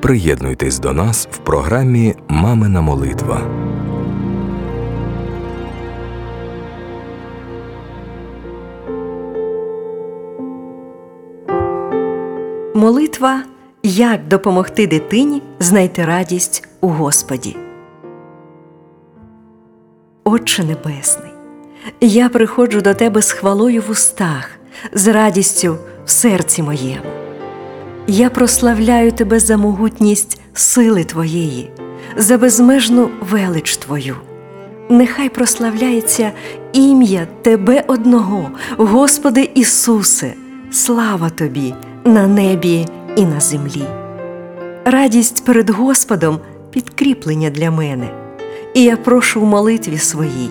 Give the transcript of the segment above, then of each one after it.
Приєднуйтесь до нас в програмі Мамина молитва. Молитва як допомогти дитині знайти радість у Господі. Отче Небесний, я приходжу до Тебе з хвалою в устах, з радістю в серці моєму. Я прославляю Тебе за могутність сили Твоєї, за безмежну велич Твою. Нехай прославляється ім'я Тебе одного, Господи Ісусе, слава Тобі на небі і на землі. Радість перед Господом підкріплення для мене, і я прошу в молитві своїй,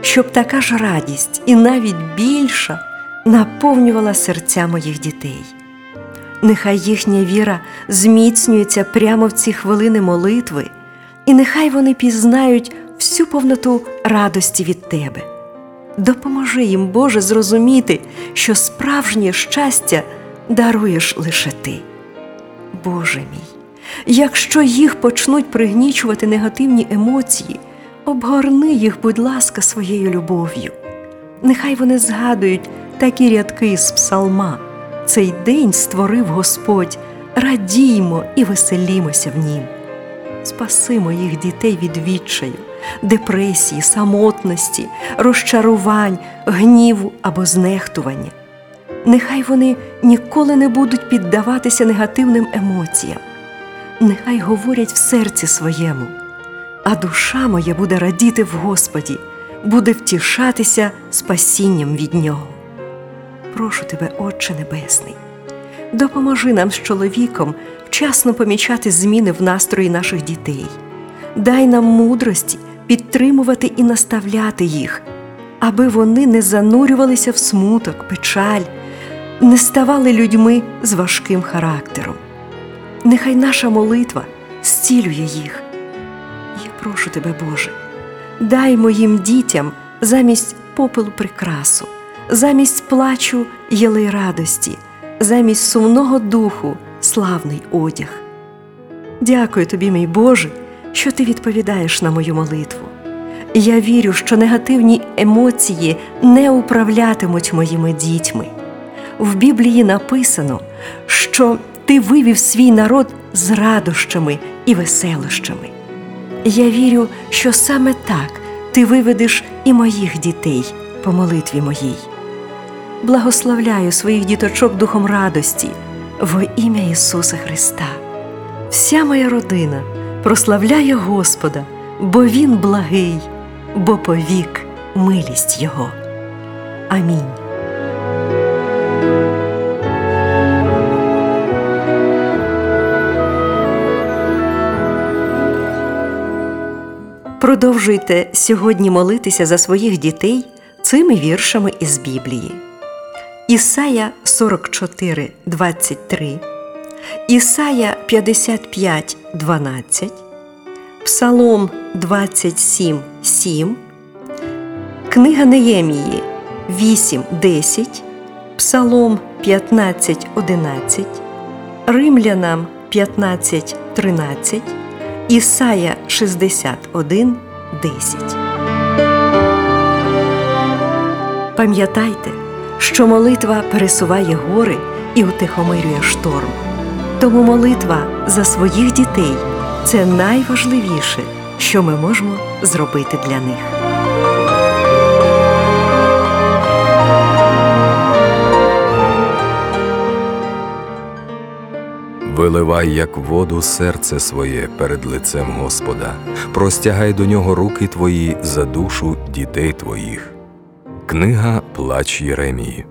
щоб така ж радість і навіть більша наповнювала серця моїх дітей. Нехай їхня віра зміцнюється прямо в ці хвилини молитви, і нехай вони пізнають всю повноту радості від Тебе. Допоможи їм, Боже, зрозуміти, що справжнє щастя даруєш лише Ти. Боже мій, якщо їх почнуть пригнічувати негативні емоції, обгорни їх, будь ласка, своєю любов'ю. Нехай вони згадують такі рядки з псалма. Цей день створив Господь, радіймо і веселімося в нім. Спаси моїх дітей від відчаю, депресії, самотності, розчарувань, гніву або знехтування. Нехай вони ніколи не будуть піддаватися негативним емоціям. Нехай говорять в серці своєму, а душа моя буде радіти в Господі, буде втішатися спасінням від Нього. Прошу тебе, Отче Небесний, допоможи нам з чоловіком вчасно помічати зміни в настрої наших дітей. Дай нам мудрості підтримувати і наставляти їх, аби вони не занурювалися в смуток, печаль, не ставали людьми з важким характером. Нехай наша молитва зцілює їх. Я прошу тебе, Боже, дай моїм дітям замість попелу прикрасу, замість плачу єлей радості, замість сумного духу славний одяг. Дякую тобі, мій Боже, що ти відповідаєш на мою молитву. Я вірю, що негативні емоції не управлятимуть моїми дітьми. В Біблії написано, що ти вивів свій народ з радощами і веселощами. Я вірю, що саме так ти виведеш і моїх дітей по молитві моїй. Благословляю своїх діточок духом радості во ім'я Ісуса Христа. Вся моя родина прославляє Господа, бо Він благий, бо повік милість Його. Амінь. Продовжуйте сьогодні молитися за своїх дітей цими віршами із Біблії. Ісая 44, 23, Ісая 55, 12, Псалом 27, 7, Книга Неємії 8, 10, Псалом 15, 11, Римлянам 15, 13, Ісая 61, 10. Пам'ятайте, що молитва пересуває гори і утихомирює шторм. Тому молитва за своїх дітей це найважливіше, що ми можемо зробити для них. Виливай, як воду, серце своє перед лицем Господа, простягай до нього руки твої за душу дітей твоїх. Книга Плач Єремії.